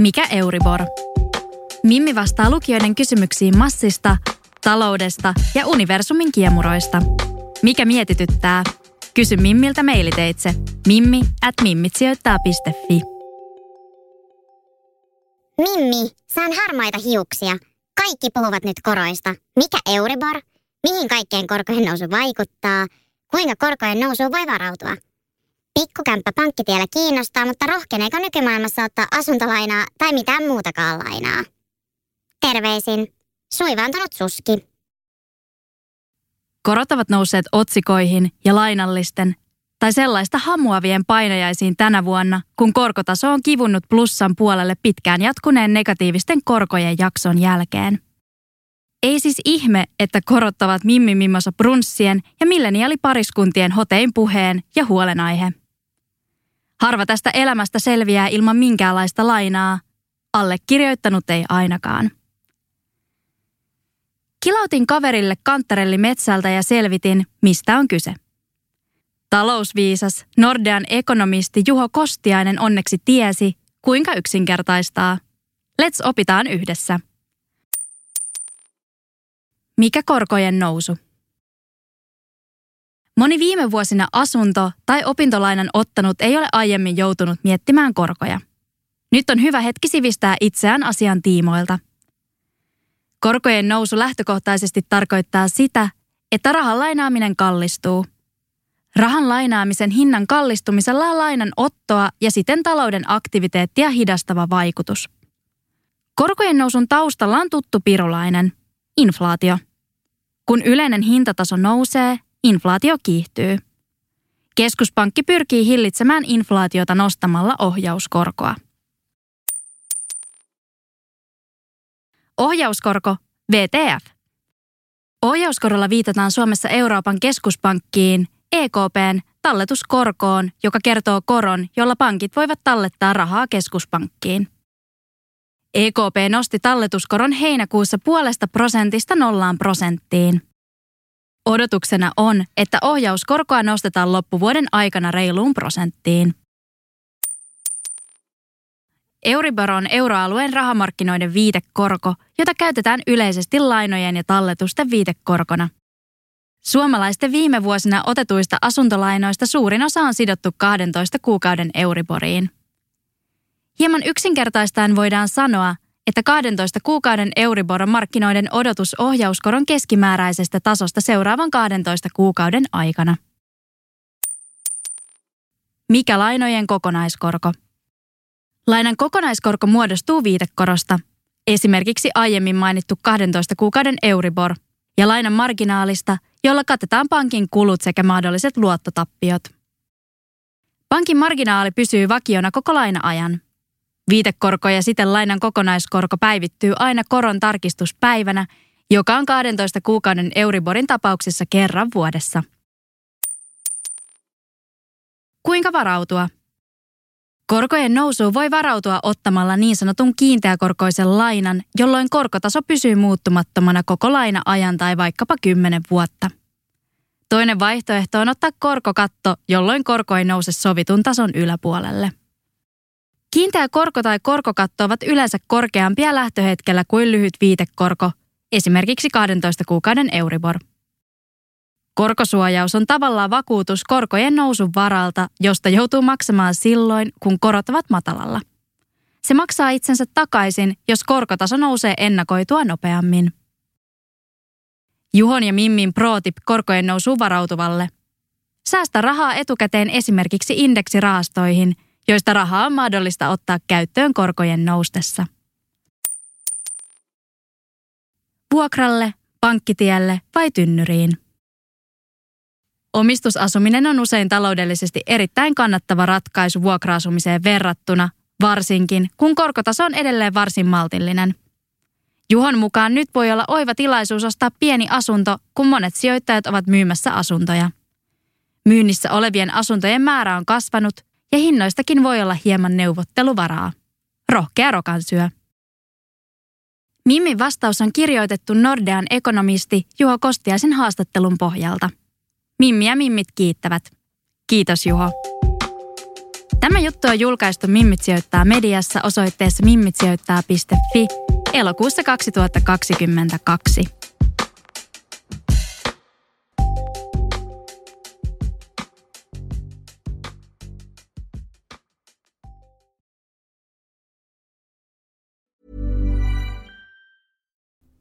Mikä Euribor? Mimmi vastaa lukijoiden kysymyksiin massista, taloudesta ja universumin kiemuroista. Mikä mietityttää? Kysy Mimmiltä mailiteitse mimmi at mimmitsijoittaa.fi. Mimmi, saan harmaita hiuksia. Kaikki puhuvat nyt koroista. Mikä Euribor? Mihin kaikkeen korkojen nousu vaikuttaa? Kuinka korkojen nousu voi varautua? Pikkukämppä pankkitiellä kiinnostaa, mutta rohkeneeko nykymaailmassa ottaa asuntolainaa tai mitään muutakaan lainaa? Terveisin, suivaantunut suski. Korot ovat nousseet otsikoihin ja lainallisten tai sellaista hamuavien painajaisiin tänä vuonna, kun korkotaso on kivunnut plussan puolelle pitkään jatkuneen negatiivisten korkojen jakson jälkeen. Ei siis ihme, että korottavat Mimmi Mimmosa brunssien ja milleniaalipariskuntien hotein puheen ja huolenaihe. Harva tästä elämästä selviää ilman minkäänlaista lainaa. Allekirjoittanut ei ainakaan. Kilautin kaverille kanttarelli metsältä ja selvitin, mistä on kyse. Talousviisas Nordean ekonomisti Juho Kostiainen onneksi tiesi, kuinka yksinkertaistaa. Let's opitaan yhdessä. Mikä korkojen nousu? Moni viime vuosina asunto- tai opintolainan ottanut ei ole aiemmin joutunut miettimään korkoja. Nyt on hyvä hetki sivistää itseään asian tiimoilta. Korkojen nousu lähtökohtaisesti tarkoittaa sitä, että rahan lainaaminen kallistuu. Rahan lainaamisen hinnan kallistumisella on lainan ottoa ja siten talouden aktiviteettia hidastava vaikutus. Korkojen nousun taustalla on tuttu pirulainen, inflaatio. Kun yleinen hintataso nousee, inflaatio kiihtyy. Keskuspankki pyrkii hillitsemään inflaatiota nostamalla ohjauskorkoa. Ohjauskorko, VTF. Ohjauskorolla viitataan Suomessa Euroopan keskuspankkiin, EKPn, talletuskorkoon, joka kertoo koron, jolla pankit voivat tallettaa rahaa keskuspankkiin. EKP nosti talletuskoron heinäkuussa puolesta prosentista nollaan prosenttiin. Odotuksena on, että ohjauskorkoa nostetaan loppuvuoden aikana reiluun prosenttiin. Euribor on euroalueen rahamarkkinoiden viitekorko, jota käytetään yleisesti lainojen ja talletusten viitekorkona. Suomalaisten viime vuosina otetuista asuntolainoista suurin osa on sidottu 12 kuukauden Euriboriin. Hieman yksinkertaistaen voidaan sanoa, että 12 kuukauden Euribor on markkinoiden odotus ohjauskoron keskimääräisestä tasosta seuraavan 12 kuukauden aikana. Mikä lainojen kokonaiskorko? Lainan kokonaiskorko muodostuu viitekorosta, esimerkiksi aiemmin mainittu 12 kuukauden Euribor, ja lainan marginaalista, jolla katetaan pankin kulut sekä mahdolliset luottotappiot. Pankin marginaali pysyy vakiona koko laina-ajan. Viitekorko ja siten lainan kokonaiskorko päivittyy aina koron tarkistuspäivänä, joka on 12 kuukauden Euriborin tapauksessa kerran vuodessa. Kuinka varautua? Korkojen nousuun voi varautua ottamalla niin sanotun kiinteäkorkoisen lainan, jolloin korkotaso pysyy muuttumattomana koko laina-ajan tai vaikkapa 10 vuotta. Toinen vaihtoehto on ottaa korkokatto, jolloin korko ei nouse sovitun tason yläpuolelle. Kiinteä korko tai korkokatto ovat yleensä korkeampia lähtöhetkellä kuin lyhyt viitekorko, esimerkiksi 12 kuukauden Euribor. Korkosuojaus on tavallaan vakuutus korkojen nousun varalta, josta joutuu maksamaan silloin, kun korot ovat matalalla. se maksaa itsensä takaisin, jos korkotaso nousee ennakoitua nopeammin. Juhon ja Mimmin pro-tip korkojen nousuun varautuvalle. Säästä rahaa etukäteen esimerkiksi indeksirahastoihin, joista rahaa on mahdollista ottaa käyttöön korkojen noustessa. Vuokralle, pankkitielle vai tynnyriin. Omistusasuminen on usein taloudellisesti erittäin kannattava ratkaisu vuokra-asumiseen verrattuna, varsinkin kun korkotaso on edelleen varsin maltillinen. Juhon mukaan nyt voi olla oiva tilaisuus ostaa pieni asunto, kun monet sijoittajat ovat myymässä asuntoja. Myynnissä olevien asuntojen määrä on kasvanut ja hinnoistakin voi olla hieman neuvotteluvaraa. Rohkea rokansyö. Mimmin vastaus on kirjoitettu Nordean ekonomisti Juho Kostiaisen haastattelun pohjalta. Mimmi ja Mimmit kiittävät. Kiitos Juho. Tämä juttu on julkaistu Mimmit sijoittaa mediassa osoitteessa mimmitsijoittaa.fi elokuussa 2022.